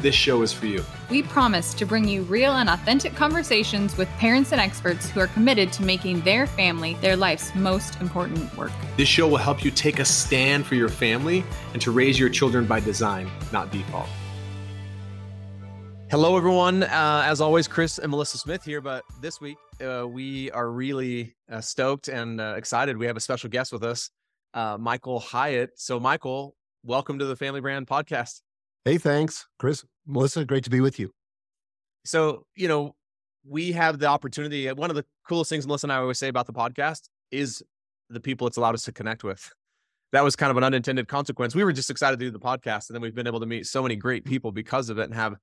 this show is for you. We promise to bring you real and authentic conversations with parents and experts who are committed to making their family their life's most important work. This show will help you take a stand for your family and to raise your children by design, not default. Hello, everyone. Uh, as always, Chris and Melissa Smith here. But this week, uh, we are really uh, stoked and uh, excited. We have a special guest with us, uh, Michael Hyatt. So, Michael, welcome to the Family Brand Podcast. Hey, thanks, Chris. Melissa, great to be with you. So, you know, we have the opportunity. Uh, one of the coolest things Melissa and I always say about the podcast is the people it's allowed us to connect with. That was kind of an unintended consequence. We were just excited to do the podcast, and then we've been able to meet so many great people because of it and have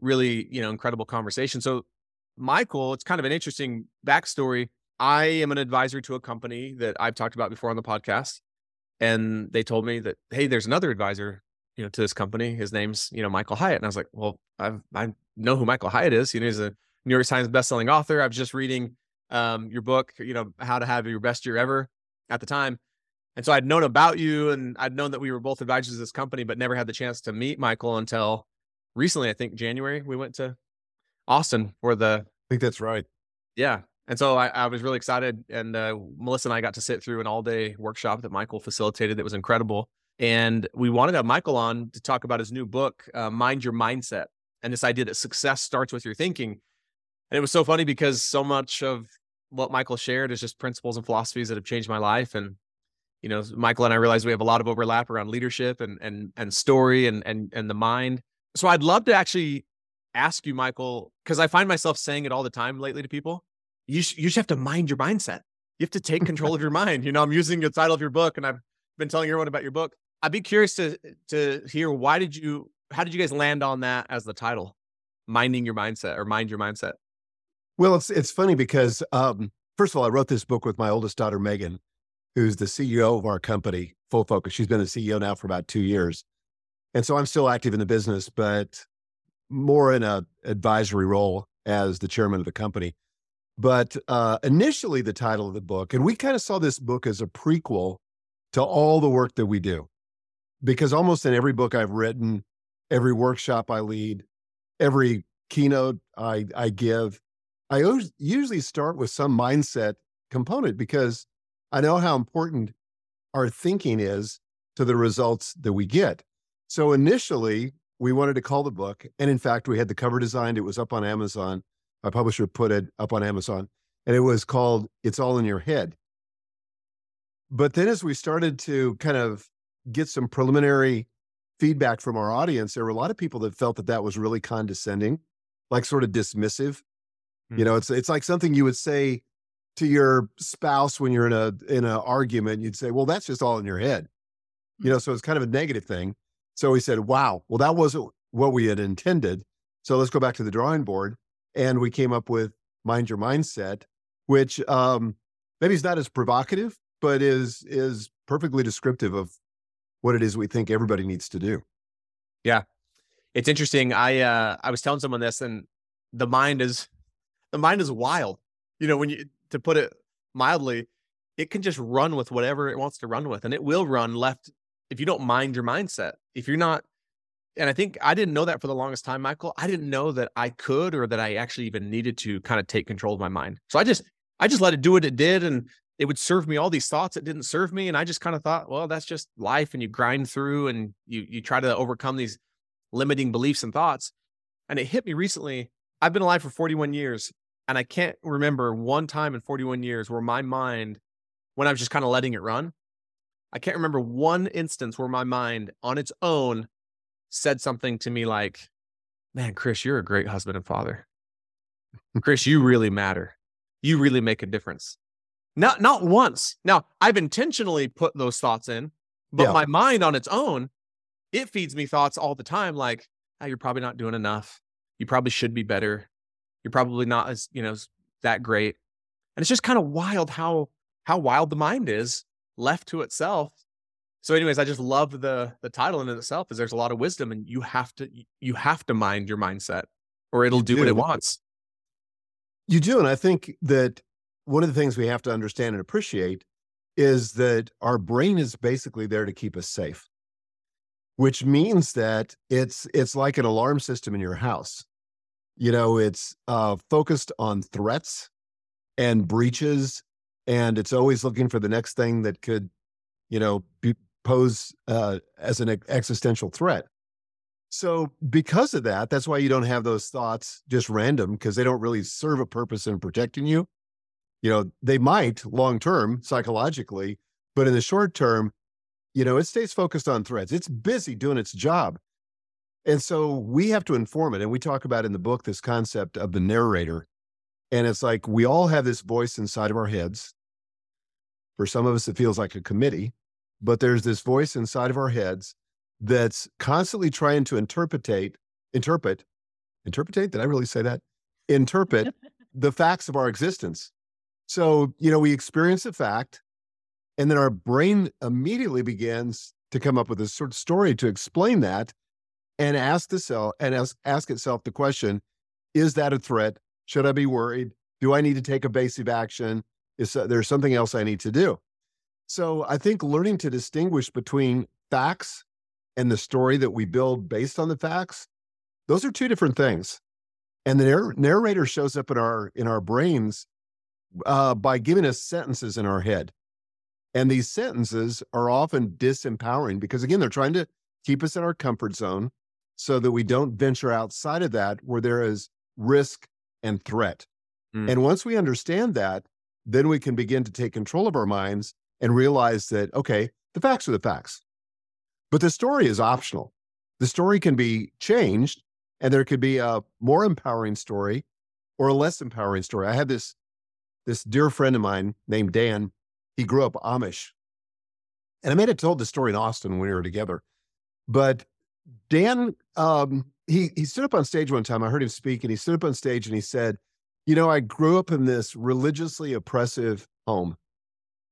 really, you know, incredible conversations. So, Michael, it's kind of an interesting backstory. I am an advisor to a company that I've talked about before on the podcast. And they told me that, hey, there's another advisor you know, to this company. His name's, you know, Michael Hyatt. And I was like, well, I've, I know who Michael Hyatt is. You know, he's a New York Times bestselling author. I was just reading um, your book, you know, how to have your best year ever at the time. And so I'd known about you and I'd known that we were both advisors of this company, but never had the chance to meet Michael until recently. I think January we went to Austin for the. I think that's right. Yeah. And so I, I was really excited. And uh, Melissa and I got to sit through an all day workshop that Michael facilitated that was incredible. And we wanted to have Michael on to talk about his new book, uh, Mind Your Mindset, and this idea that success starts with your thinking. And it was so funny because so much of what Michael shared is just principles and philosophies that have changed my life. And you know, Michael and I realized we have a lot of overlap around leadership and and and story and and and the mind. So I'd love to actually ask you, Michael, because I find myself saying it all the time lately to people. You sh- you just have to mind your mindset. You have to take control of your mind. You know, I'm using the title of your book, and I've been telling everyone about your book. I'd be curious to to hear why did you how did you guys land on that as the title, minding your mindset or mind your mindset? Well, it's it's funny because um, first of all, I wrote this book with my oldest daughter Megan, who's the CEO of our company, Full Focus. She's been the CEO now for about two years, and so I'm still active in the business, but more in a advisory role as the chairman of the company. But uh, initially, the title of the book, and we kind of saw this book as a prequel to all the work that we do because almost in every book I've written, every workshop I lead, every keynote I, I give, I usually start with some mindset component because I know how important our thinking is to the results that we get. So initially, we wanted to call the book. And in fact, we had the cover designed, it was up on Amazon. My publisher put it up on Amazon, and it was called It's All in Your Head. But then as we started to kind of get some preliminary feedback from our audience, there were a lot of people that felt that that was really condescending, like sort of dismissive. Mm-hmm. You know, it's it's like something you would say to your spouse when you're in a in an argument. You'd say, "Well, that's just all in your head." You know, so it's kind of a negative thing. So we said, "Wow, well, that wasn't what we had intended." So let's go back to the drawing board, and we came up with "Mind Your Mindset," which um, maybe is not as provocative, but is is perfectly descriptive of what it is we think everybody needs to do. Yeah. It's interesting. I uh I was telling someone this and the mind is the mind is wild. You know, when you to put it mildly, it can just run with whatever it wants to run with and it will run left if you don't mind your mindset. If you're not and I think I didn't know that for the longest time, Michael. I didn't know that I could or that I actually even needed to kind of take control of my mind. So I just I just let it do what it did and it would serve me all these thoughts that didn't serve me and i just kind of thought well that's just life and you grind through and you you try to overcome these limiting beliefs and thoughts and it hit me recently. I've been alive for 41 years and i can't remember one time in 41 years where my mind when i was just kind of letting it run i can't remember one instance where my mind on its own said something to me like man chris you're a great husband and father. Chris you really matter. You really make a difference not not once. Now, I've intentionally put those thoughts in, but yeah. my mind on its own, it feeds me thoughts all the time like, oh, you're probably not doing enough. You probably should be better. You're probably not as, you know, that great. And it's just kind of wild how how wild the mind is left to itself. So, anyways, I just love the the title in itself. Is there's a lot of wisdom, and you have to you have to mind your mindset, or it'll do, do what it wants. You do, and I think that one of the things we have to understand and appreciate is that our brain is basically there to keep us safe which means that it's it's like an alarm system in your house. You know it's uh, focused on threats and breaches and it's always looking for the next thing that could you know be, pose uh, as an existential threat. So because of that that's why you don't have those thoughts just random because they don't really serve a purpose in protecting you you know, they might long term psychologically, but in the short term, you know, it stays focused on threads. It's busy doing its job. And so we have to inform it. And we talk about in the book this concept of the narrator. And it's like we all have this voice inside of our heads. For some of us, it feels like a committee, but there's this voice inside of our heads that's constantly trying to interpretate, interpret, interpretate. Did I really say that? Interpret the facts of our existence. So, you know, we experience a fact, and then our brain immediately begins to come up with a sort of story to explain that and ask the cell and ask, ask itself the question is that a threat? Should i be worried? Do i need to take evasive action? Is there something else i need to do. So i think learning to distinguish between facts and the story that we build based on the facts those are two different things. And the narrator shows up in our in our brains uh, by giving us sentences in our head. And these sentences are often disempowering because, again, they're trying to keep us in our comfort zone so that we don't venture outside of that where there is risk and threat. Mm. And once we understand that, then we can begin to take control of our minds and realize that, okay, the facts are the facts. But the story is optional. The story can be changed, and there could be a more empowering story or a less empowering story. I had this this dear friend of mine named Dan, he grew up Amish. And I may have told the story in Austin when we were together. But Dan, um, he he stood up on stage one time. I heard him speak, and he stood up on stage and he said, "You know, I grew up in this religiously oppressive home.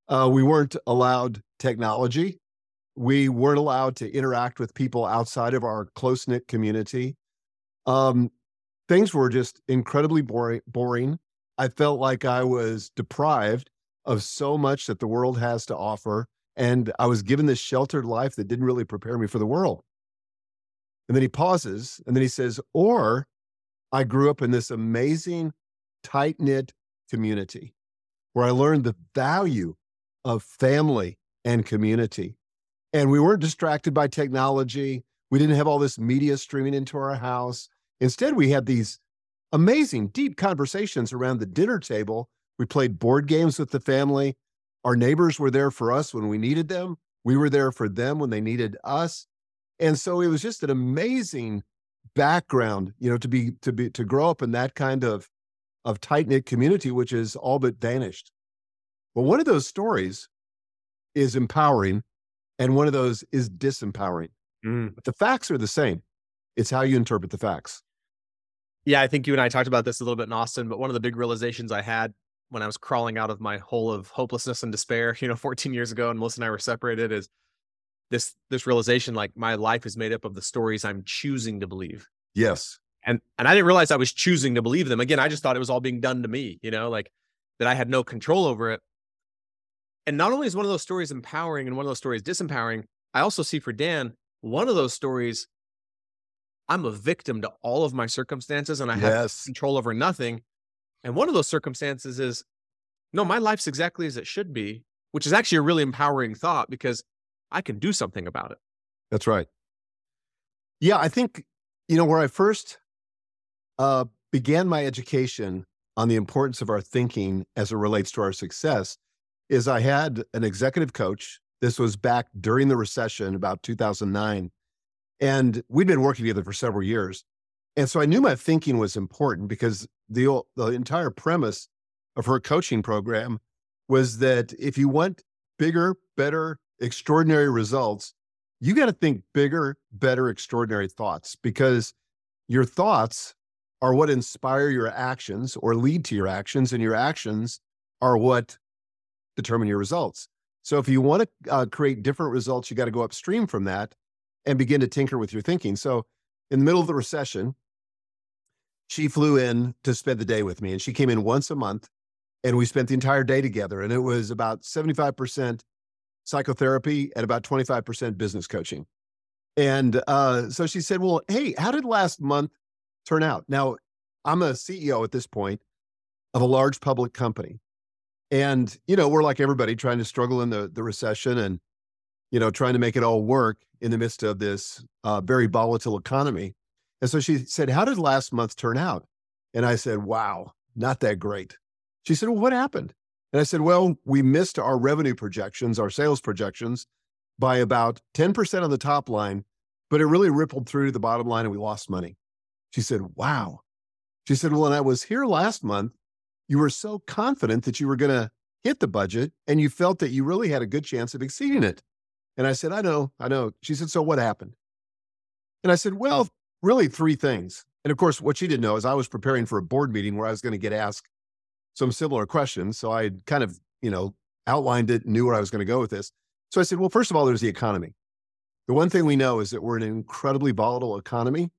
Uh, we weren't allowed technology. We weren't allowed to interact with people outside of our close knit community. Um, things were just incredibly boring. Boring. I felt like I was deprived of so much that the world has to offer. And I was given this sheltered life that didn't really prepare me for the world. And then he pauses and then he says, Or I grew up in this amazing, tight knit community where I learned the value of family and community. And we weren't distracted by technology. We didn't have all this media streaming into our house. Instead, we had these amazing, deep conversations around the dinner table. We played board games with the family. Our neighbors were there for us when we needed them. We were there for them when they needed us. And so it was just an amazing background, you know, to be to be to grow up in that kind of of tight-knit community, which is all but vanished. But one of those stories is empowering, and one of those is disempowering. Mm. But the facts are the same. It's how you interpret the facts. Yeah, I think you and I talked about this a little bit in Austin, but one of the big realizations I had when I was crawling out of my hole of hopelessness and despair, you know, 14 years ago, and Melissa and I were separated, is this this realization like my life is made up of the stories I'm choosing to believe. Yes. And and I didn't realize I was choosing to believe them. Again, I just thought it was all being done to me, you know, like that I had no control over it. And not only is one of those stories empowering and one of those stories disempowering, I also see for Dan, one of those stories I'm a victim to all of my circumstances and I have control over nothing. And one of those circumstances is no, my life's exactly as it should be, which is actually a really empowering thought because I can do something about it. That's right. Yeah, I think, you know, where I first uh, began my education on the importance of our thinking as it relates to our success is I had an executive coach. This was back during the recession, about 2009. And we'd been working together for several years. And so I knew my thinking was important because the, the entire premise of her coaching program was that if you want bigger, better, extraordinary results, you got to think bigger, better, extraordinary thoughts because your thoughts are what inspire your actions or lead to your actions, and your actions are what determine your results. So if you want to uh, create different results, you got to go upstream from that and begin to tinker with your thinking. So in the middle of the recession, she flew in to spend the day with me and she came in once a month and we spent the entire day together and it was about 75% psychotherapy and about 25% business coaching. And uh, so she said, well, hey, how did last month turn out? Now, I'm a CEO at this point of a large public company. And, you know, we're like everybody trying to struggle in the, the recession and, you know, trying to make it all work in the midst of this uh, very volatile economy. And so she said, How did last month turn out? And I said, Wow, not that great. She said, Well, what happened? And I said, Well, we missed our revenue projections, our sales projections by about 10% on the top line, but it really rippled through to the bottom line and we lost money. She said, Wow. She said, Well, when I was here last month, you were so confident that you were going to hit the budget and you felt that you really had a good chance of exceeding it. And I said, I know, I know. She said, So what happened? And I said, Well, really three things. And of course, what she didn't know is I was preparing for a board meeting where I was going to get asked some similar questions. So I kind of, you know, outlined it, knew where I was going to go with this. So I said, Well, first of all, there's the economy. The one thing we know is that we're in an incredibly volatile economy.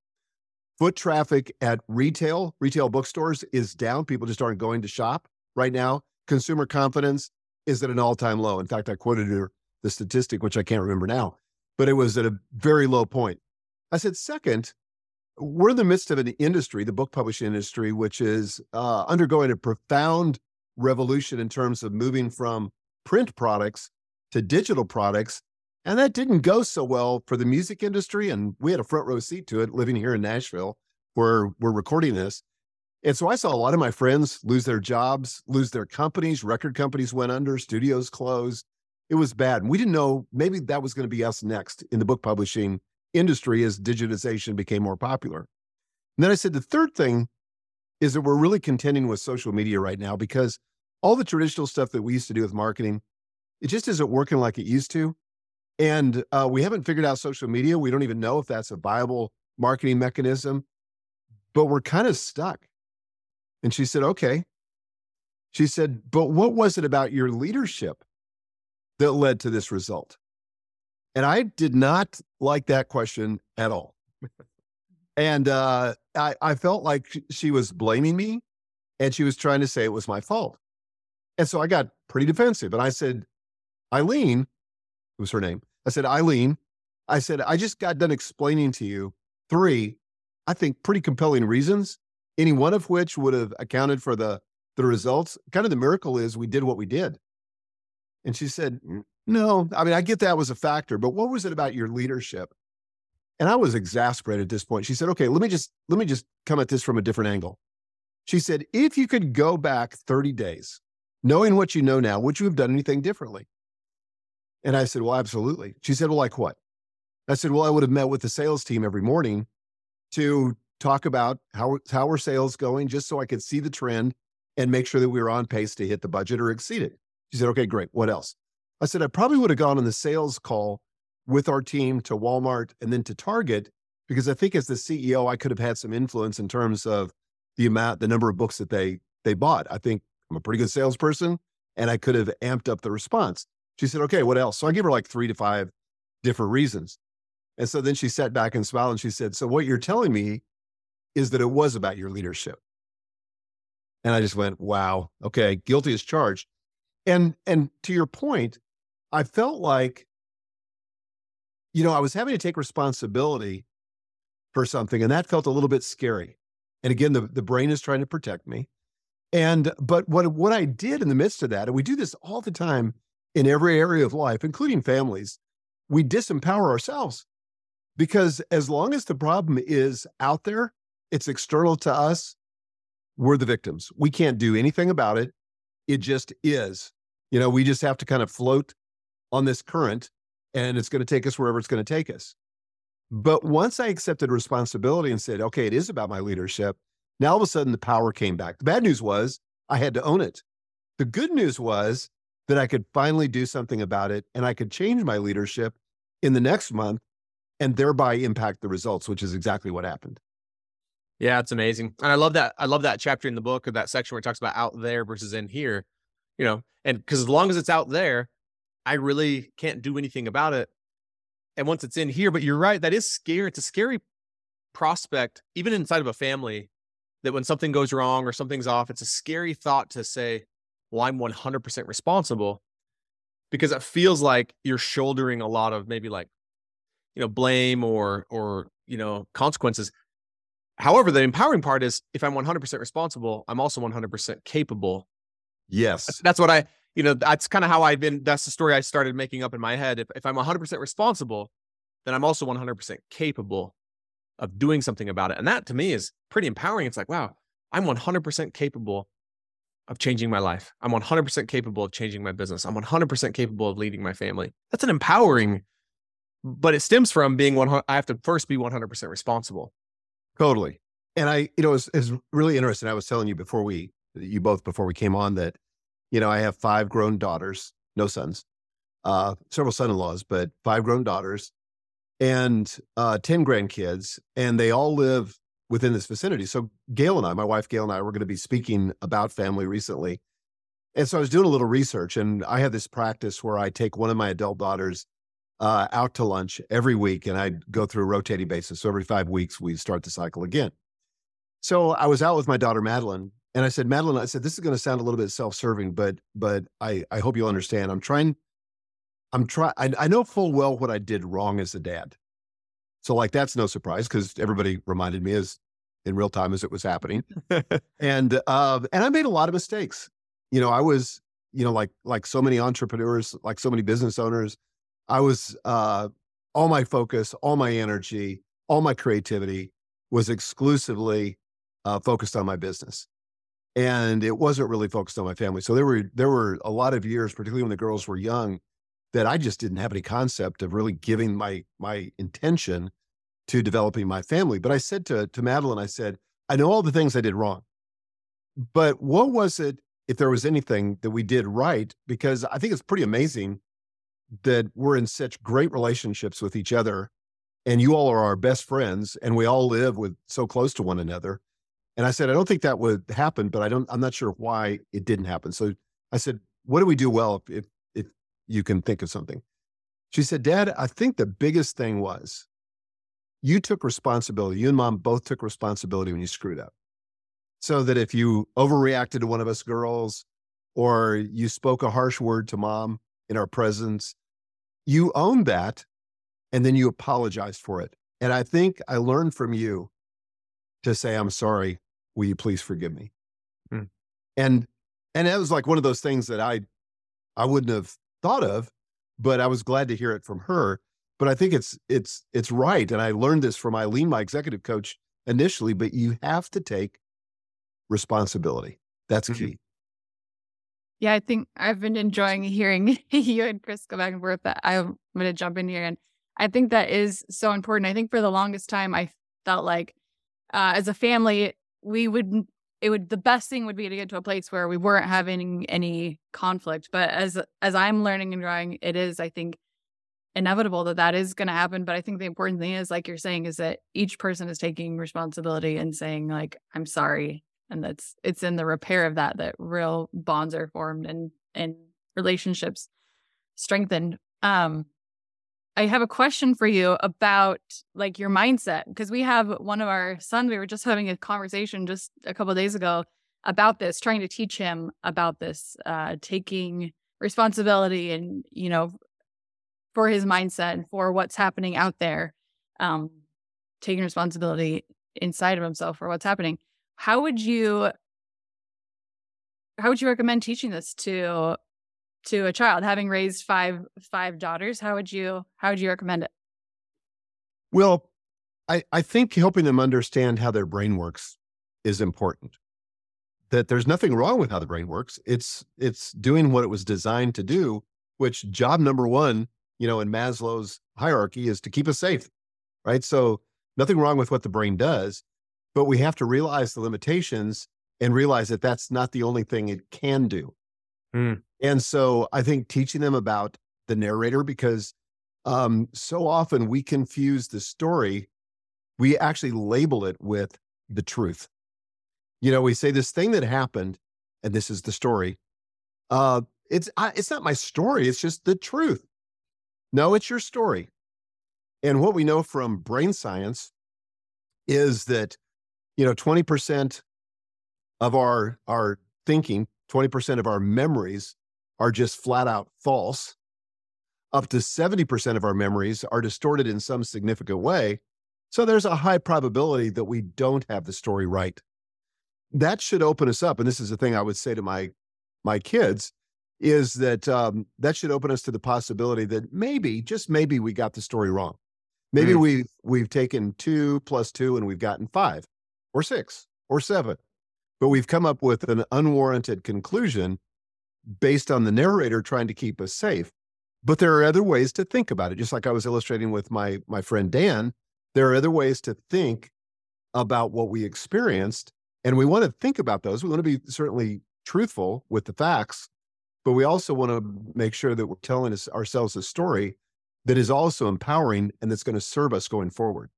Foot traffic at retail, retail bookstores is down. People just aren't going to shop right now. Consumer confidence is at an all time low. In fact, I quoted her the statistic, which I can't remember now, but it was at a very low point. I said, second, we're in the midst of an industry, the book publishing industry, which is uh, undergoing a profound revolution in terms of moving from print products to digital products. And that didn't go so well for the music industry. And we had a front row seat to it living here in Nashville, where we're recording this. And so I saw a lot of my friends lose their jobs, lose their companies. Record companies went under, studios closed it was bad. And we didn't know maybe that was going to be us next in the book publishing industry as digitization became more popular. And then I said the third thing is that we're really contending with social media right now because all the traditional stuff that we used to do with marketing, it just isn't working like it used to. And uh, we haven't figured out social media. We don't even know if that's a viable marketing mechanism, but we're kind of stuck. And she said, okay. She said, but what was it about your leadership that led to this result? And I did not like that question at all. and uh, I, I felt like she was blaming me and she was trying to say it was my fault. And so I got pretty defensive and I said, Eileen, was her name. I said, Eileen, I said, I just got done explaining to you three, I think, pretty compelling reasons, any one of which would have accounted for the, the results. Kind of the miracle is we did what we did. And she said, No, I mean, I get that was a factor, but what was it about your leadership? And I was exasperated at this point. She said, Okay, let me just let me just come at this from a different angle. She said, if you could go back 30 days, knowing what you know now, would you have done anything differently? And I said, Well, absolutely. She said, Well, like what? I said, Well, I would have met with the sales team every morning to talk about how, how are sales going, just so I could see the trend and make sure that we were on pace to hit the budget or exceed it. She said, okay, great. What else? I said, I probably would have gone on the sales call with our team to Walmart and then to Target because I think as the CEO, I could have had some influence in terms of the amount, the number of books that they they bought. I think I'm a pretty good salesperson and I could have amped up the response. She said, okay, what else? So I gave her like three to five different reasons. And so then she sat back and smiled and she said, So what you're telling me is that it was about your leadership. And I just went, wow, okay, guilty as charged. And and to your point, I felt like, you know, I was having to take responsibility for something, and that felt a little bit scary. And again, the, the brain is trying to protect me. And but what what I did in the midst of that, and we do this all the time in every area of life, including families, we disempower ourselves. Because as long as the problem is out there, it's external to us, we're the victims. We can't do anything about it. It just is. You know, we just have to kind of float on this current and it's going to take us wherever it's going to take us. But once I accepted responsibility and said, okay, it is about my leadership, now all of a sudden the power came back. The bad news was I had to own it. The good news was that I could finally do something about it and I could change my leadership in the next month and thereby impact the results, which is exactly what happened. Yeah, it's amazing. And I love that. I love that chapter in the book or that section where it talks about out there versus in here, you know, and because as long as it's out there, I really can't do anything about it. And once it's in here, but you're right, that is scary. It's a scary prospect, even inside of a family, that when something goes wrong or something's off, it's a scary thought to say, well, I'm 100% responsible because it feels like you're shouldering a lot of maybe like, you know, blame or, or, you know, consequences However, the empowering part is if I'm 100% responsible, I'm also 100% capable. Yes. That's, what I, you know, that's kind of how I've been. That's the story I started making up in my head. If, if I'm 100% responsible, then I'm also 100% capable of doing something about it. And that to me is pretty empowering. It's like, wow, I'm 100% capable of changing my life. I'm 100% capable of changing my business. I'm 100% capable of leading my family. That's an empowering, but it stems from being one. I have to first be 100% responsible. Totally. And I, you know, it's, it's really interesting. I was telling you before we, you both before we came on that, you know, I have five grown daughters, no sons, uh, several son-in-laws, but five grown daughters and uh, 10 grandkids, and they all live within this vicinity. So Gail and I, my wife Gail and I, were going to be speaking about family recently. And so I was doing a little research, and I have this practice where I take one of my adult daughters uh, out to lunch every week, and I'd go through a rotating basis. So every five weeks, we start the cycle again. So I was out with my daughter Madeline, and I said, Madeline, I said, this is going to sound a little bit self-serving, but but I I hope you'll understand. I'm trying. I'm trying. I know full well what I did wrong as a dad. So like that's no surprise because everybody reminded me as in real time as it was happening, and uh, and I made a lot of mistakes. You know, I was you know like like so many entrepreneurs, like so many business owners. I was uh, all my focus, all my energy, all my creativity was exclusively uh, focused on my business, and it wasn't really focused on my family. So there were there were a lot of years, particularly when the girls were young, that I just didn't have any concept of really giving my my intention to developing my family. But I said to to Madeline, I said, I know all the things I did wrong, but what was it? If there was anything that we did right, because I think it's pretty amazing that we're in such great relationships with each other and you all are our best friends and we all live with so close to one another and i said i don't think that would happen but i don't i'm not sure why it didn't happen so i said what do we do well if if, if you can think of something she said dad i think the biggest thing was you took responsibility you and mom both took responsibility when you screwed up so that if you overreacted to one of us girls or you spoke a harsh word to mom in our presence. You owned that and then you apologized for it. And I think I learned from you to say, I'm sorry. Will you please forgive me? Hmm. And and it was like one of those things that I I wouldn't have thought of, but I was glad to hear it from her. But I think it's it's it's right. And I learned this from Eileen, my executive coach, initially, but you have to take responsibility. That's mm-hmm. key. Yeah, I think I've been enjoying hearing you and Chris go back and forth. That I'm going to jump in here, and I think that is so important. I think for the longest time, I felt like uh, as a family, we would it would the best thing would be to get to a place where we weren't having any conflict. But as as I'm learning and growing, it is I think inevitable that that is going to happen. But I think the important thing is, like you're saying, is that each person is taking responsibility and saying like, "I'm sorry," and that's it's in the repair of that that real bonds are formed and and relationships strengthened um i have a question for you about like your mindset because we have one of our sons we were just having a conversation just a couple days ago about this trying to teach him about this uh taking responsibility and you know for his mindset and for what's happening out there um taking responsibility inside of himself for what's happening. How would you how would you recommend teaching this to to a child having raised five five daughters how would you how would you recommend it well i i think helping them understand how their brain works is important that there's nothing wrong with how the brain works it's it's doing what it was designed to do which job number one you know in maslow's hierarchy is to keep us safe right so nothing wrong with what the brain does but we have to realize the limitations and realize that that's not the only thing it can do. Mm. And so I think teaching them about the narrator, because um, so often we confuse the story, we actually label it with the truth. You know, we say this thing that happened, and this is the story. Uh, it's I, it's not my story. It's just the truth. No, it's your story. And what we know from brain science is that, you know, 20% of our our thinking, 20% of our memories are just flat out false. Up to 70% of our memories are distorted in some significant way. So there's a high probability that we don't have the story right. That should open us up. And this is the thing I would say to my my kids is that um, that should open us to the possibility that maybe, just maybe, we got the story wrong. Maybe mm. we've we've taken two plus two and we've gotten five, or six, or seven, but we've come up with an unwarranted conclusion based on the narrator trying to keep us safe. But there are other ways to think about it. Just like I was illustrating with my my friend Dan, there are other ways to think about what we experienced, and we want to think about those. We want to be certainly truthful with the facts, but we also want to make sure that we're telling us, ourselves a story that is also empowering and that's going to serve us going forward.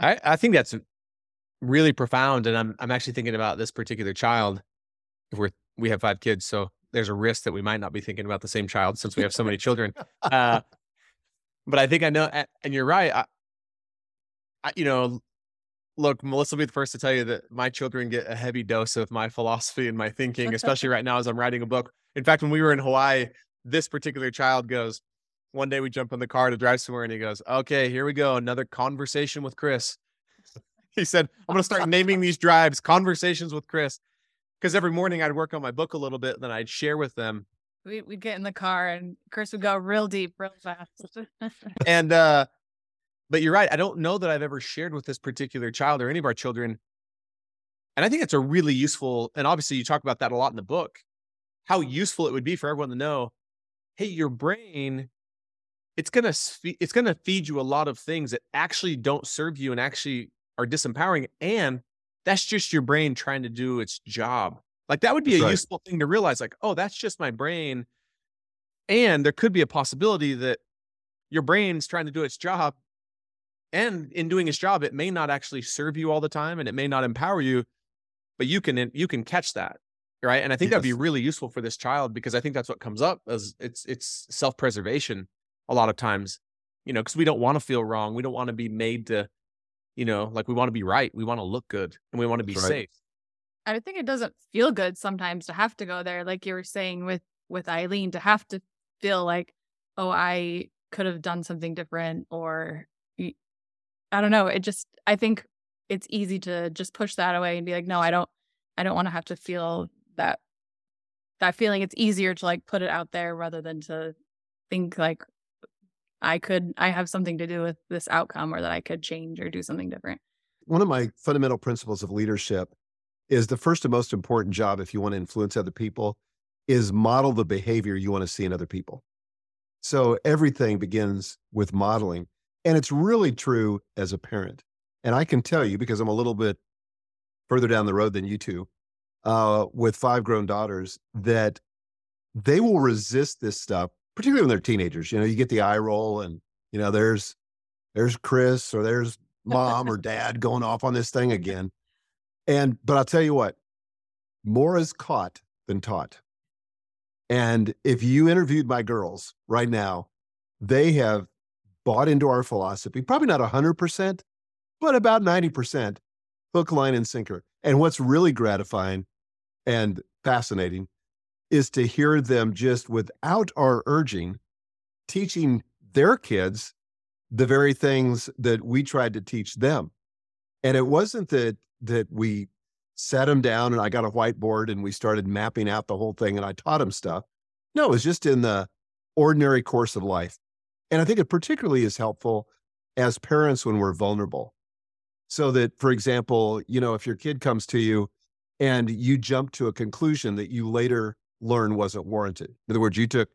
I, I think that's really profound. And I'm, I'm actually thinking about this particular child. If we're, we have five kids, so there's a risk that we might not be thinking about the same child since we have so many children. Uh, but I think I know, and you're right. I, I, you know, look, Melissa will be the first to tell you that my children get a heavy dose of my philosophy and my thinking, especially right now as I'm writing a book. In fact, when we were in Hawaii, this particular child goes, one day we jump in the car to drive somewhere and he goes, okay, here we go. Another conversation with Chris. He said, I'm going to start naming these drives conversations with Chris. Because every morning I'd work on my book a little bit, then I'd share with them. We, would get in the car and Chris would go real deep, real fast. and uh, but you're right. I don't know that I've ever shared with this particular child or any of our children. And I think it's a really useful, and obviously you talk about that a lot in the book, how useful it would be for everyone to know, hey, your brain, it's gonna it's gonna feed you a lot of things that actually don't serve you and actually are disempowering. And that's just your brain trying to do its job. Like that would be that's a right. useful thing to realize, like, oh, that's just my brain. And there could be a possibility that your brain's trying to do its job and in doing its job it may not actually serve you all the time and it may not empower you but you can you can catch that right and i think yes. that'd be really useful for this child because i think that's what comes up as it's it's self-preservation a lot of times you know because we don't want to feel wrong we don't want to be made to you know like we want to be right we want to look good and we want to be right. safe i think it doesn't feel good sometimes to have to go there like you were saying with with eileen to have to feel like oh i could have done something different or I don't know. It just, I think it's easy to just push that away and be like, no, I don't, I don't want to have to feel that, that feeling. It's easier to like put it out there rather than to think like I could, I have something to do with this outcome or that I could change or do something different. One of my fundamental principles of leadership is the first and most important job if you want to influence other people is model the behavior you want to see in other people. So everything begins with modeling. And it's really true as a parent. And I can tell you, because I'm a little bit further down the road than you two, uh, with five grown daughters, that they will resist this stuff, particularly when they're teenagers. You know, you get the eye roll and, you know, there's there's Chris or there's mom or dad going off on this thing again. And but I'll tell you what, more is caught than taught. And if you interviewed my girls right now, they have bought into our philosophy, probably not 100%, but about 90%, hook, line, and sinker. And what's really gratifying and fascinating is to hear them just without our urging, teaching their kids the very things that we tried to teach them. And it wasn't that that we sat them down and I got a whiteboard and we started mapping out the whole thing and I taught them stuff. No, it was just in the ordinary course of life. And I think it particularly is helpful as parents when we're vulnerable. So that, for example, you know, if your kid comes to you and you jump to a conclusion that you later learn wasn't warranted. In other words, you took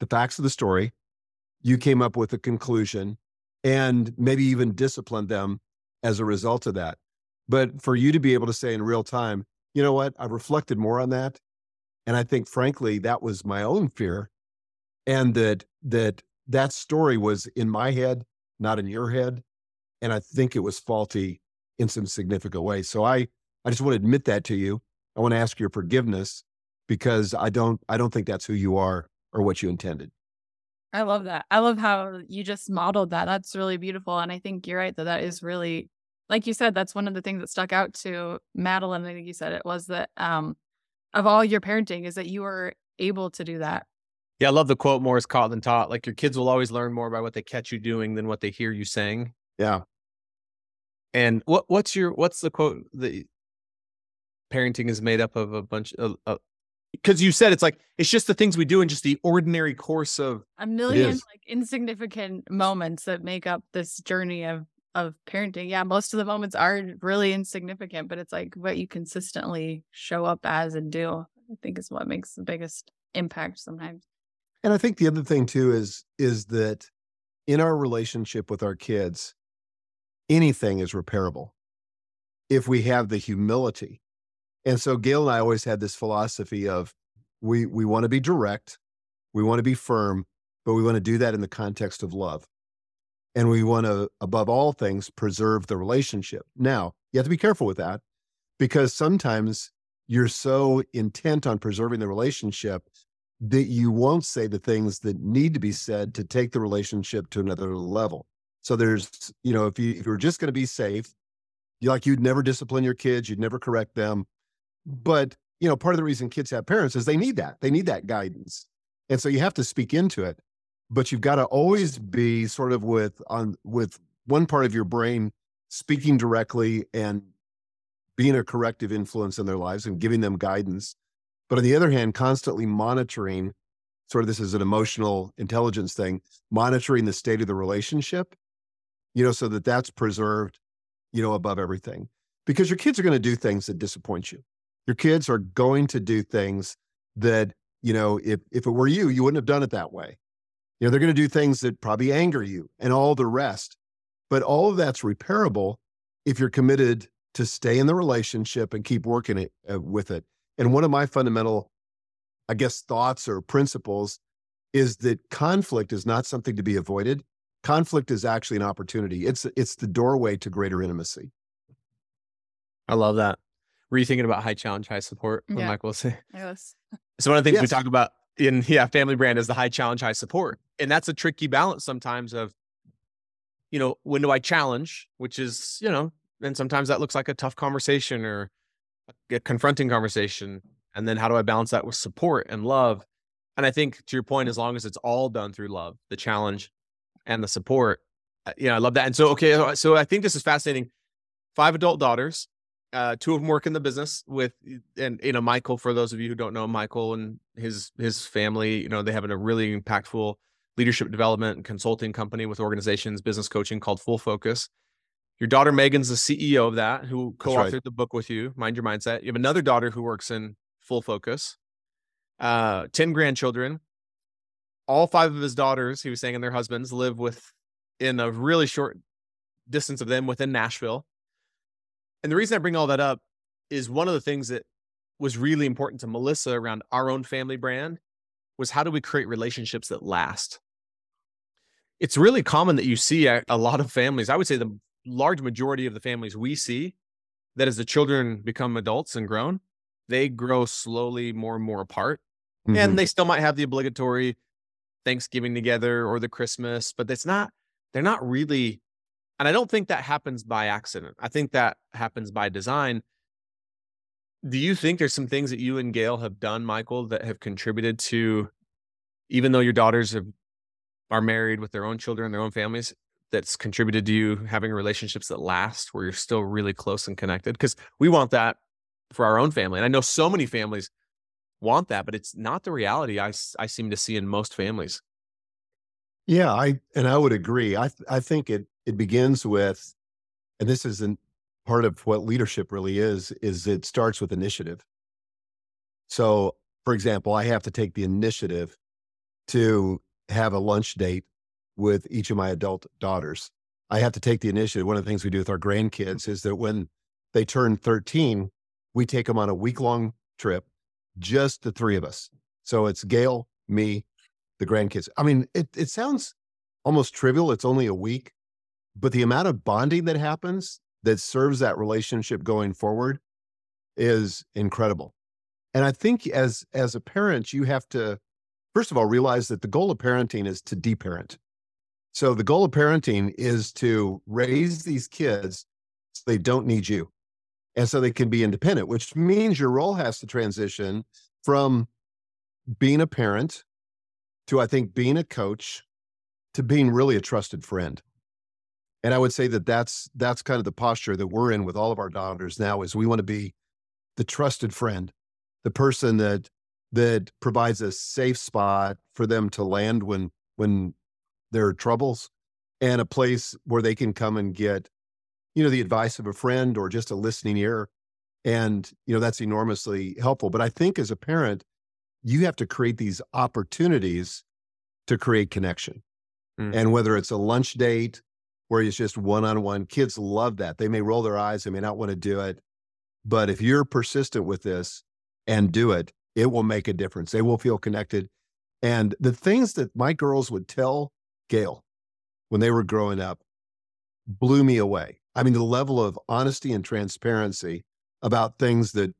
the facts of the story, you came up with a conclusion, and maybe even disciplined them as a result of that. But for you to be able to say in real time, you know what, I've reflected more on that. And I think, frankly, that was my own fear. And that, that that story was in my head, not in your head. And I think it was faulty in some significant way. So I, I just want to admit that to you. I want to ask your forgiveness because I don't, I don't think that's who you are or what you intended. I love that. I love how you just modeled that. That's really beautiful. And I think you're right that that is really, like you said, that's one of the things that stuck out to Madeline. I think you said it was that um, of all your parenting is that you were able to do that. Yeah, I love the quote more is caught than taught. Like your kids will always learn more by what they catch you doing than what they hear you saying. Yeah. And what what's your what's the quote that parenting is made up of a bunch of because you said it's like it's just the things we do in just the ordinary course of a million like insignificant moments that make up this journey of of parenting. Yeah, most of the moments are really insignificant, but it's like what you consistently show up as and do. I think is what makes the biggest impact sometimes. And I think the other thing too is is that in our relationship with our kids, anything is repairable if we have the humility. And so Gail and I always had this philosophy of we we want to be direct, we want to be firm, but we want to do that in the context of love. And we want to, above all things, preserve the relationship. Now, you have to be careful with that because sometimes you're so intent on preserving the relationship that you won't say the things that need to be said to take the relationship to another level. So there's, you know, if you if you're just going to be safe, you like you'd never discipline your kids, you'd never correct them. But, you know, part of the reason kids have parents is they need that. They need that guidance. And so you have to speak into it. But you've got to always be sort of with on with one part of your brain speaking directly and being a corrective influence in their lives and giving them guidance but on the other hand, constantly monitoring, sort of this is an emotional intelligence thing, monitoring the state of the relationship, you know, so that that's preserved, you know, above everything. Because your kids are going to do things that disappoint you. Your kids are going to do things that, you know, if if it were you, you wouldn't have done it that way. You know, they're going to do things that probably anger you and all the rest. But all of that's repairable if you're committed to stay in the relationship and keep working it uh, with it. And one of my fundamental, I guess, thoughts or principles is that conflict is not something to be avoided. Conflict is actually an opportunity. It's it's the doorway to greater intimacy. I love that. Were you thinking about high challenge, high support? Yeah. Michael was saying. Yes. So one of the things we talk about in yeah family brand is the high challenge, high support, and that's a tricky balance sometimes of, you know, when do I challenge, which is you know, and sometimes that looks like a tough conversation or a confronting conversation, and then how do I balance that with support and love? And I think to your point, as long as it's all done through love, the challenge and the support, uh, you know, I love that. And so okay, so I think this is fascinating. Five adult daughters, uh, two of them work in the business with, and you know, Michael. For those of you who don't know, Michael and his his family, you know, they have a really impactful leadership development and consulting company with organizations, business coaching called Full Focus. Your daughter Megan's the CEO of that, who co-authored right. the book with you, Mind Your Mindset. You have another daughter who works in Full Focus. Uh, ten grandchildren. All five of his daughters, he was saying, and their husbands live with in a really short distance of them within Nashville. And the reason I bring all that up is one of the things that was really important to Melissa around our own family brand was how do we create relationships that last? It's really common that you see a, a lot of families, I would say the large majority of the families we see, that as the children become adults and grown, they grow slowly more and more apart. Mhm. And they still might have the obligatory Thanksgiving together or the Christmas, but it's not, they're not really and I don't think that happens by accident. I think that happens by design. Do you think there's some things that you and Gail have done, Michael, that have contributed to, even though your daughters have, are married with their own children, their own families, that's contributed to you having relationships that last, where you're still really close and connected? Because we want that for our own family, and I know so many families want that, but it's not the reality I seem to see in most families. Yeah, I and I would agree. I th- I think it it begins with, and this isn't part of what leadership really is. Is it starts with initiative. So, for example, I have to take the initiative to have a lunch date with each of my adult daughters. I have to take the initiative. One of the things we do with our grandkids is that when they turn 13, we take them on a week long trip, just the three of us. So it's Gail, me, the grandkids. I mean, it, it sounds almost trivial. It's only a week, but the amount of bonding that happens that serves that relationship going forward is incredible. And I think as as a parent, you have to first of all realize that the goal of parenting is to deparent. So the goal of parenting is to raise these kids so they don't need you. And so they can be independent, which means your role has to transition from being a parent to I think being a coach to being really a trusted friend. And I would say that that's that's kind of the posture that we're in with all of our daughters now is we want to be the trusted friend, the person that that provides a safe spot for them to land when when there are troubles and a place where they can come and get you know the advice of a friend or just a listening ear and you know that's enormously helpful but i think as a parent you have to create these opportunities to create connection. Mm. and whether it's a lunch date where it's just one-on-one kids love that. They may roll their eyes they may not want to do it. But if you're persistent with this and do it it will make a difference. They will feel connected. And the things that my girls would tell gail when they were growing up blew me away. I mean, the level of honesty and transparency about things that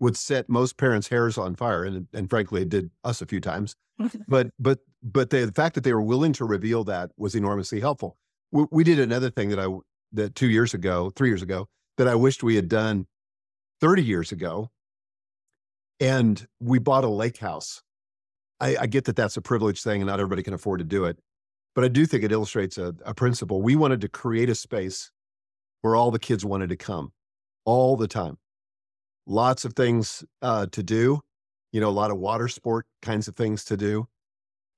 would set most parents' hairs on fire, and and frankly, it did us a few times. but but but the, the fact that they were willing to reveal that was enormously helpful. We, we did another thing that I that two years ago, three years ago, that I wished we had done thirty years ago, and we bought a lake house. I, I get that that's a privileged thing, and not everybody can afford to do it, but I do think it illustrates a, a principle. We wanted to create a space where all the kids wanted to come all the time. Lots of things uh, to do, you know, a lot of water sport kinds of things to do.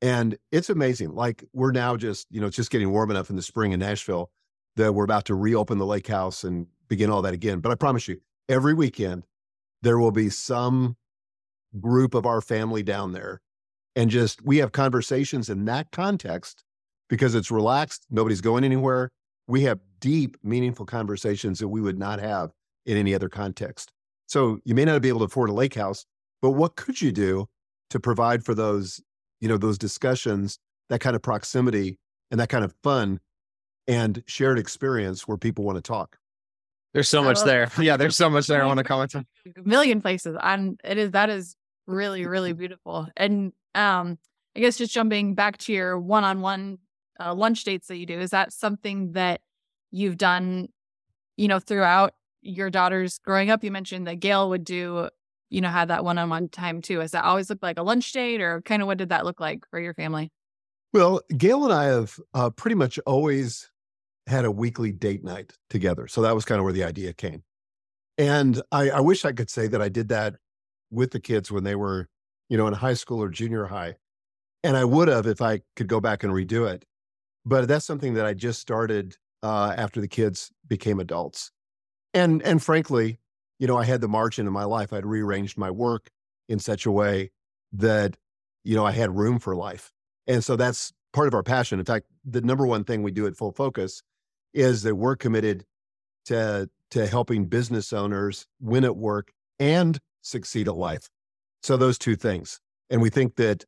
And it's amazing. Like we're now just, you know, it's just getting warm enough in the spring in Nashville that we're about to reopen the lake house and begin all that again. But I promise you, every weekend, there will be some group of our family down there. And just we have conversations in that context because it's relaxed. Nobody's going anywhere we have deep, meaningful conversations that we would not have in any other context. So you may not be able to afford a lake house, but what could you do to provide for those, you know, those discussions, that kind of proximity and that kind of fun and shared experience where people want to talk? There's so much there. Yeah, there's so much there I want to comment on. A million places. And it is that is really, really beautiful. And um, I guess just jumping back to your one-on-one uh, lunch dates that you do is that something that you've done you know throughout your daughter's growing up you mentioned that gail would do you know had that one-on-one time too. Has that always looked like a lunch date or kind of what did that look like for your family? Well gail and i have uh, pretty much always had a weekly date night together so that was kind of where the idea came. And I, I wish i could say that i did that with the kids when they were you know in high school or junior high and i would have if i could go back and redo it but that's something that I just started uh, after the kids became adults. And and frankly, you know, I had the margin in my life. I'd rearranged my work in such a way that you know I had room for life. And so that's part of our passion. In fact, the number one thing we do at Full Focus is that we're committed to to helping business owners win at work and succeed at life. So those two things. And we think that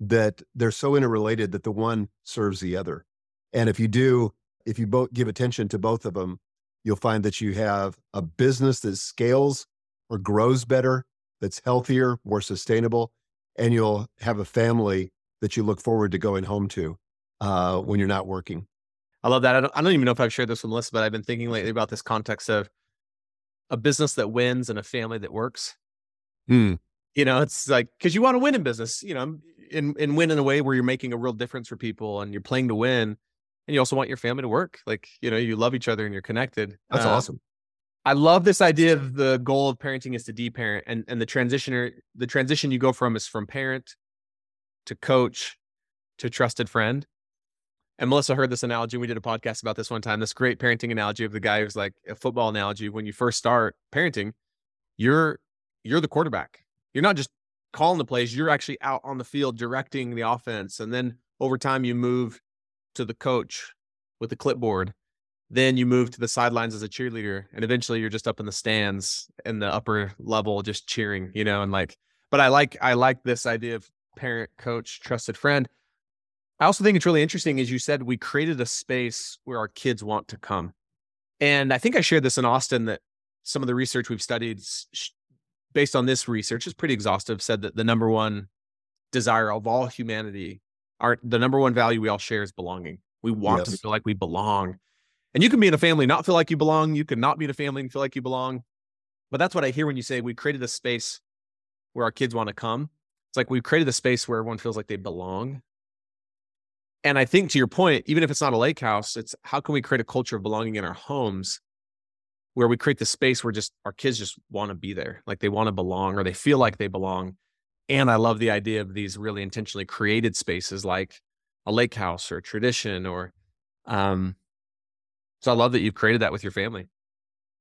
that they're so interrelated that the one serves the other. And if you do, if you both give attention to both of them, you'll find that you have a business that scales or grows better, that's healthier, more sustainable, and you'll have a family that you look forward to going home to uh, when you're not working. I love that. I don't, I don't even know if I've shared this with Melissa, but I've been thinking lately about this context of a business that wins and a family that works. Hmm. You know, it's like because you want to win in business, you know, and and win in a way where you're making a real difference for people and you're playing to win and you also want your family to work. Like, you know, you love each other and you're connected. That's uh, awesome. I love this idea of the goal of parenting is to de-parent and, and the transitioner, the transition you go from is from parent to coach to trusted friend. And Melissa heard this analogy. We did a podcast about this one time. This great parenting analogy of the guy who's like a football analogy. When you first start parenting, you're you're the quarterback. You're not just calling the plays. You're actually out on the field directing the offense. And then over time, you move to the coach with the clipboard. Then you move to the sidelines as a cheerleader, and eventually you're just up in the stands in the upper level, just cheering, you know. And like, but I like I like this idea of parent, coach, trusted friend. I also think it's really interesting, as you said, we created a space where our kids want to come. And I think I shared this in Austin that some of the research we've studied based on this research is pretty exhaustive said that the number one desire of all humanity our the number one value we all share is belonging. We want yes. to feel like we belong. And you can be in a family not feel like you belong. You can not be in a family and feel like you belong. But that's what i hear when you say we created a space where our kids want to come. It's like we've created a space where everyone feels like they belong. And i think to your point even if it's not a lake house it's how can we create a culture of belonging in our homes where we create the space where just our kids just want to be there, like they want to belong or they feel like they belong. And I love the idea of these really intentionally created spaces like a lake house or a tradition or um so I love that you've created that with your family.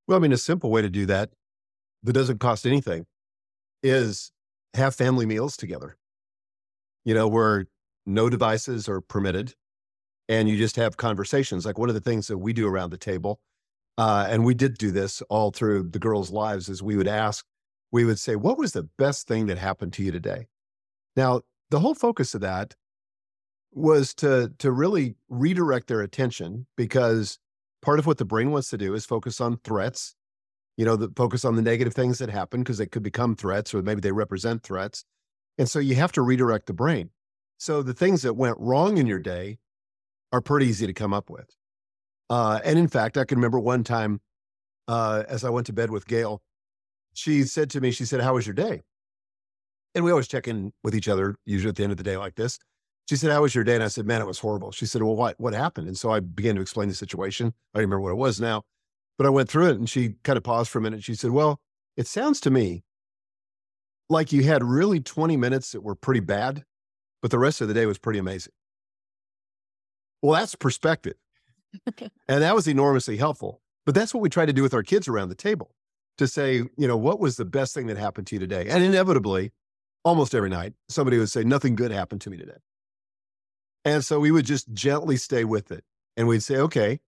Well, I mean, a simple way to do that that doesn't cost anything is have family meals together. You know, where no devices are permitted and you just have conversations. Like one of the things that we do around the table uh, and we did do this all through the girls' lives is we would ask, we would say, What was the best thing that happened to you today? Now, the whole focus of that was to, to really redirect their attention because part of what the brain wants to do is focus on threats, you know, the, focus on the negative things that happen because they could become threats or maybe they represent threats. And so you have to redirect the brain. So the things that went wrong in your day are pretty easy to come up with. Uh, and in fact, I can remember one time uh, as I went to bed with Gail, she said to me, she said, How was your day? And we always check in with each other, usually at the end of the day like this. She said, How was your day? And I said, Man, it was horrible. She said, Well, what, what happened? And so I began to explain the situation. I don't remember what it was now, but I went through it and she kind of paused for a minute. She said, Well, it sounds to me like you had really 20 minutes that were pretty bad, but the rest of the day was pretty amazing. Well, that's perspective and that was enormously helpful. But that's what we try to do with our kids around the table to say, you know, what was the best thing that happened to you today? And inevitably, almost every night, somebody would say, nothing good happened to me today. And so we would just gently stay with it. And we'd say, okay,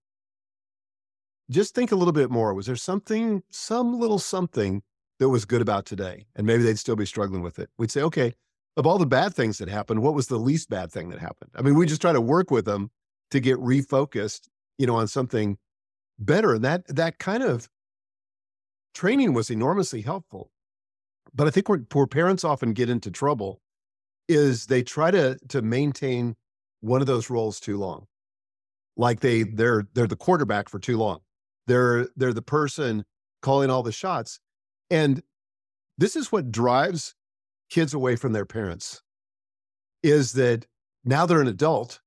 just think a little bit more. Was there something, some little something that was good about today? And maybe they'd still be struggling with it. We'd say, okay, of all the bad things that happened, what was the least bad thing that happened? I mean, we just try to work with them to get refocused you know, on something better. And that that kind of training was enormously helpful. But I think where poor parents often get into trouble is they try to to maintain one of those roles too long. Like they they're they're the quarterback for too long. They're they're the person calling all the shots. And this is what drives kids away from their parents is that now they're an adult,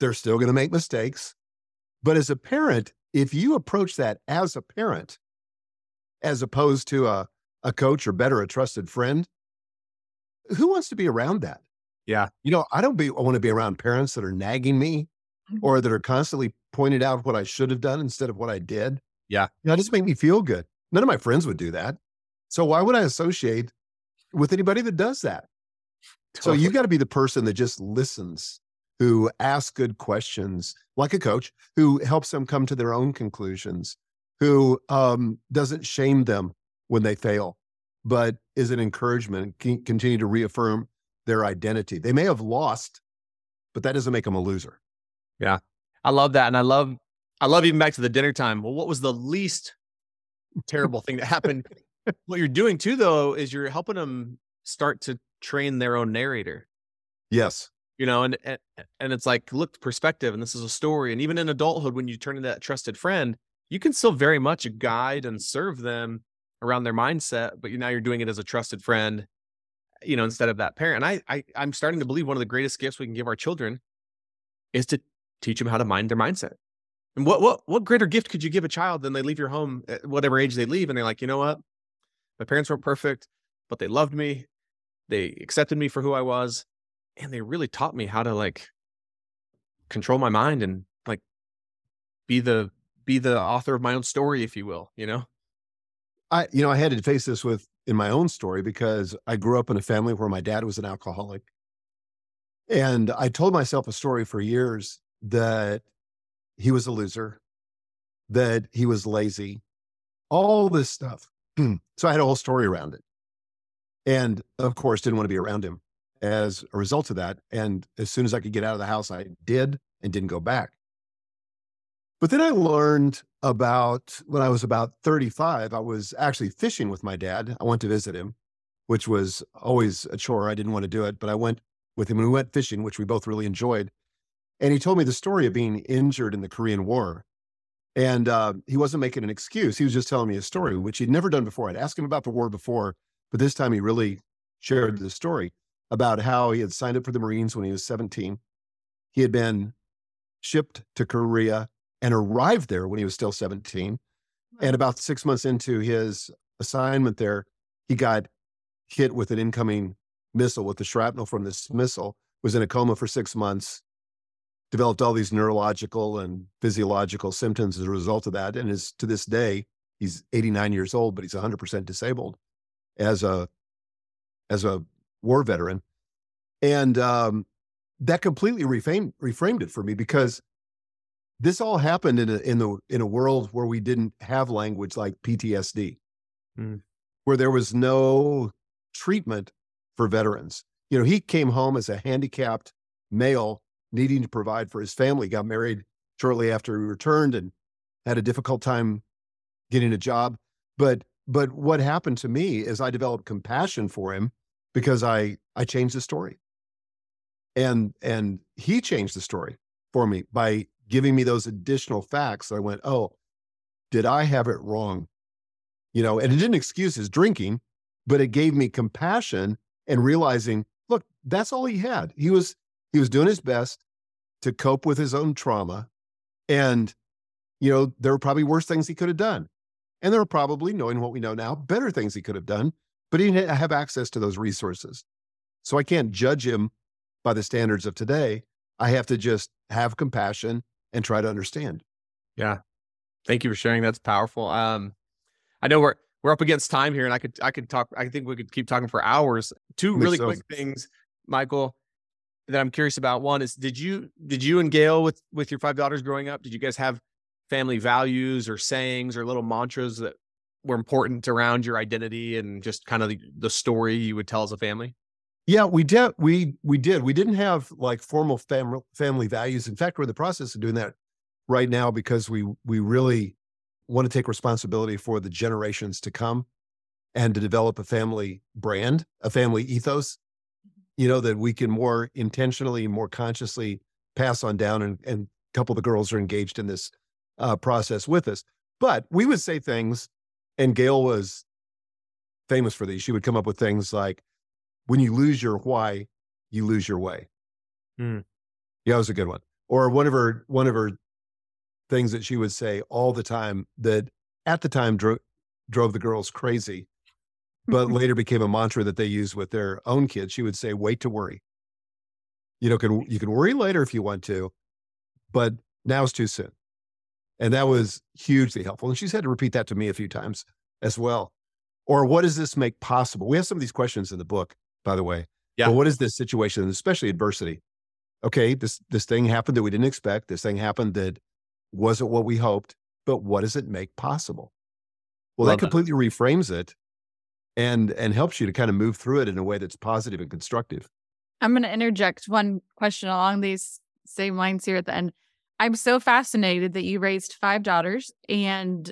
they're still going to make mistakes. But as a parent, if you approach that as a parent, as opposed to a, a coach or better, a trusted friend, who wants to be around that? Yeah. You know, I don't be, I want to be around parents that are nagging me mm-hmm. or that are constantly pointing out what I should have done instead of what I did. Yeah. You know, it just make me feel good. None of my friends would do that. So why would I associate with anybody that does that? Totally. So you've got to be the person that just listens who asks good questions, like a coach, who helps them come to their own conclusions, who um, doesn't shame them when they fail, but is an encouragement, can continue to reaffirm their identity. They may have lost, but that doesn't make them a loser. Yeah. I love that. And I love, I love even back to the dinner time. Well, what was the least terrible thing that happened? what you're doing too, though, is you're helping them start to train their own narrator. Yes you know and, and and it's like look perspective and this is a story and even in adulthood when you turn into that trusted friend you can still very much guide and serve them around their mindset but now you're doing it as a trusted friend you know instead of that parent and I, I i'm starting to believe one of the greatest gifts we can give our children is to teach them how to mind their mindset and what what what greater gift could you give a child than they leave your home at whatever age they leave and they're like you know what? My parents weren't perfect but they loved me they accepted me for who i was and they really taught me how to like control my mind and like be the be the author of my own story if you will you know i you know i had to face this with in my own story because i grew up in a family where my dad was an alcoholic and i told myself a story for years that he was a loser that he was lazy all this stuff so i had a whole story around it and of course didn't want to be around him as a result of that. And as soon as I could get out of the house, I did and didn't go back. But then I learned about when I was about 35, I was actually fishing with my dad. I went to visit him, which was always a chore. I didn't want to do it, but I went with him and we went fishing, which we both really enjoyed. And he told me the story of being injured in the Korean War. And uh, he wasn't making an excuse. He was just telling me a story, which he'd never done before. I'd asked him about the war before, but this time he really shared the story about how he had signed up for the Marines when he was 17. He had been shipped to Korea and arrived there when he was still 17. And about six months into his assignment there, he got hit with an incoming missile with the shrapnel from this missile, was in a coma for six months, developed all these neurological and physiological symptoms as a result of that. And is to this day, he's 89 years old, but he's 100% disabled as a as a war veteran. And um, that completely reframed, reframed it for me because this all happened in a, in the in a world where we didn't have language like PTSD, mm. where there was no treatment for veterans. You know, he came home as a handicapped male needing to provide for his family, got married shortly after he returned and had a difficult time getting a job. But but what happened to me is I developed compassion for him because I I changed the story. And and he changed the story for me by giving me those additional facts. I went, "Oh, did I have it wrong?" You know, and it didn't excuse his drinking, but it gave me compassion and realizing, look, that's all he had. He was he was doing his best to cope with his own trauma and you know, there were probably worse things he could have done. And there were probably, knowing what we know now, better things he could have done but he didn't have access to those resources. So I can't judge him by the standards of today. I have to just have compassion and try to understand. Yeah. Thank you for sharing. That's powerful. Um, I know we're we're up against time here, and I could I could talk. I think we could keep talking for hours. Two really quick things, Michael, that I'm curious about. One is did you did you and Gail with with your five daughters growing up? Did you guys have family values or sayings or little mantras that were important around your identity and just kind of the, the story you would tell as a family? Yeah, we did. We we did. We didn't have like formal family family values. In fact, we're in the process of doing that right now because we we really want to take responsibility for the generations to come and to develop a family brand, a family ethos. You know that we can more intentionally, more consciously pass on down, and, and a couple of the girls are engaged in this uh, process with us. But we would say things and Gail was famous for these. She would come up with things like, when you lose your why, you lose your way. Mm. Yeah, that was a good one. Or one of her one of her things that she would say all the time that at the time dro- drove the girls crazy, but later became a mantra that they use with their own kids. She would say, "Wait to worry." You know, can you can worry later if you want to, but now's too soon. And that was hugely helpful. And she's had to repeat that to me a few times as well. Or what does this make possible? We have some of these questions in the book, by the way. Yeah. But what is this situation, especially adversity? Okay, this this thing happened that we didn't expect. This thing happened that wasn't what we hoped. But what does it make possible? Well, Love that completely that. reframes it and and helps you to kind of move through it in a way that's positive and constructive. I'm going to interject one question along these same lines here at the end. I'm so fascinated that you raised five daughters and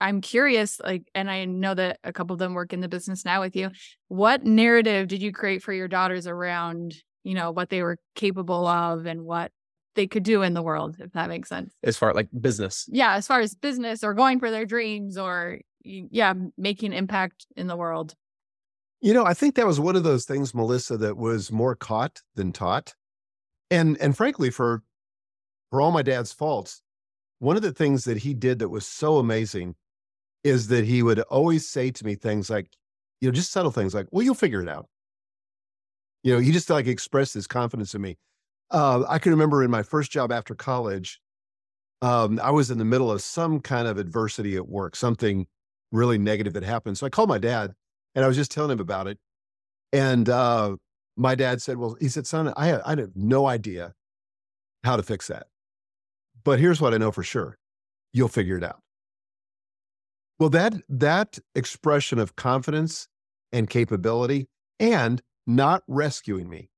I'm curious, like, and I know that a couple of them work in the business now with you. What narrative did you create for your daughters around, you know, what they were capable of and what they could do in the world, if that makes sense? As far like business. Yeah, as far as business or going for their dreams or, yeah, making impact in the world. You know, I think that was one of those things, Melissa, that was more caught than taught. And and frankly, for for all my dad's faults, one of the things that he did that was so amazing is that he would always say to me things like, you know, just subtle things like, well, you'll figure it out. You know, he just like expressed his confidence in me. Uh, I can remember in my first job after college, um, I was in the middle of some kind of adversity at work, something really negative that happened. So I called my dad and I was just telling him about it. And uh, my dad said, well, he said, son, I, I have no idea how to fix that. But here's what I know for sure you'll figure it out. Well, that, that expression of confidence and capability and not rescuing me.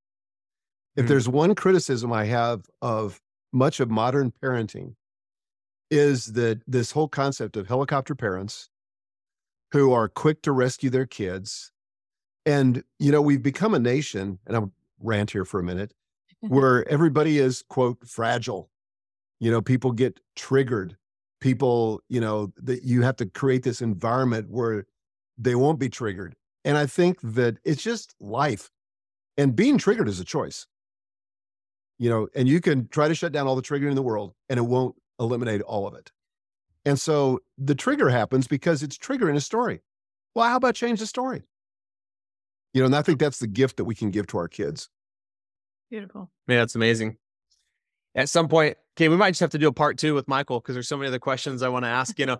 If mm there's one criticism I have of much of modern parenting, is that this whole concept of helicopter parents who are quick to rescue their kids. And, you know, we've become a nation, and I'll rant here for a minute, where everybody is, quote, fragile. You know, people get triggered. People, you know, that you have to create this environment where they won't be triggered. And I think that it's just life. And being triggered is a choice. You know, and you can try to shut down all the triggering in the world and it won't eliminate all of it. And so the trigger happens because it's triggering a story. Well, how about change the story? You know, and I think that's the gift that we can give to our kids. Beautiful. Yeah, it's amazing. At some point, okay, we might just have to do a part two with Michael because there's so many other questions I want to ask. You know,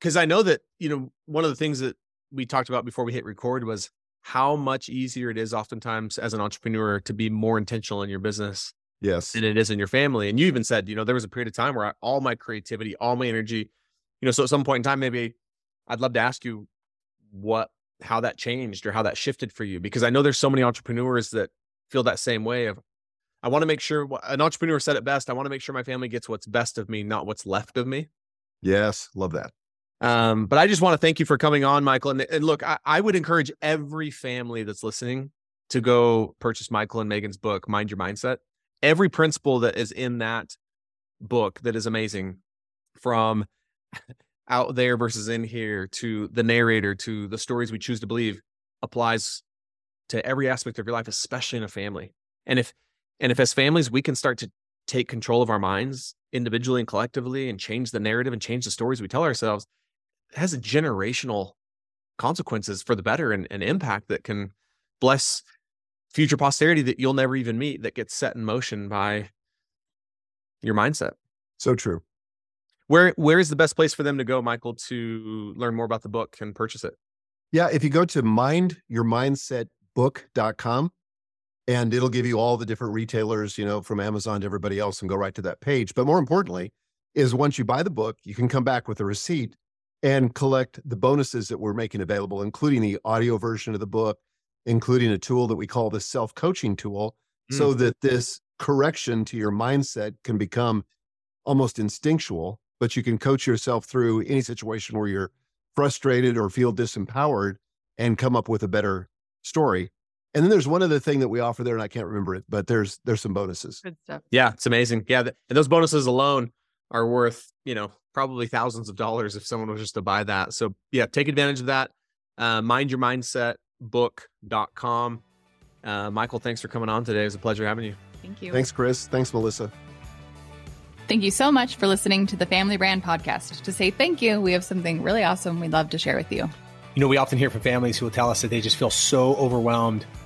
because I know that you know one of the things that we talked about before we hit record was how much easier it is oftentimes as an entrepreneur to be more intentional in your business Yes. than it is in your family. And you even said, you know, there was a period of time where I, all my creativity, all my energy, you know, so at some point in time, maybe I'd love to ask you what, how that changed or how that shifted for you, because I know there's so many entrepreneurs that feel that same way of, I want to make sure an entrepreneur said it best. I want to make sure my family gets what's best of me, not what's left of me. Yes. Love that. Um, but I just want to thank you for coming on, Michael. And, and look, I, I would encourage every family that's listening to go purchase Michael and Megan's book, Mind Your Mindset every principle that is in that book that is amazing from out there versus in here to the narrator to the stories we choose to believe applies to every aspect of your life especially in a family and if and if as families we can start to take control of our minds individually and collectively and change the narrative and change the stories we tell ourselves it has a generational consequences for the better and, and impact that can bless future posterity that you'll never even meet that gets set in motion by your mindset. So true. Where where is the best place for them to go, Michael, to learn more about the book and purchase it? Yeah, if you go to mindyourmindsetbook.com and it'll give you all the different retailers, you know, from Amazon to everybody else and go right to that page. But more importantly, is once you buy the book, you can come back with a receipt and collect the bonuses that we're making available, including the audio version of the book, including a tool that we call the self coaching tool, mm. so that this correction to your mindset can become almost instinctual, but you can coach yourself through any situation where you're frustrated or feel disempowered and come up with a better story. And then there's one other thing that we offer there, and I can't remember it, but there's there's some bonuses. Good stuff. Yeah, it's amazing. Yeah, and those bonuses alone are worth you know probably thousands of dollars if someone was just to buy that. So yeah, take advantage of that. Uh, mind your mindset book.com. Uh, Michael, thanks for coming on today. It was a pleasure having you. Thank you. Thanks, Chris. Thanks, Melissa. Thank you so much for listening to the Family Brand Podcast. To say thank you, we have something really awesome we'd love to share with you. You know, we often hear from families who will tell us that they just feel so overwhelmed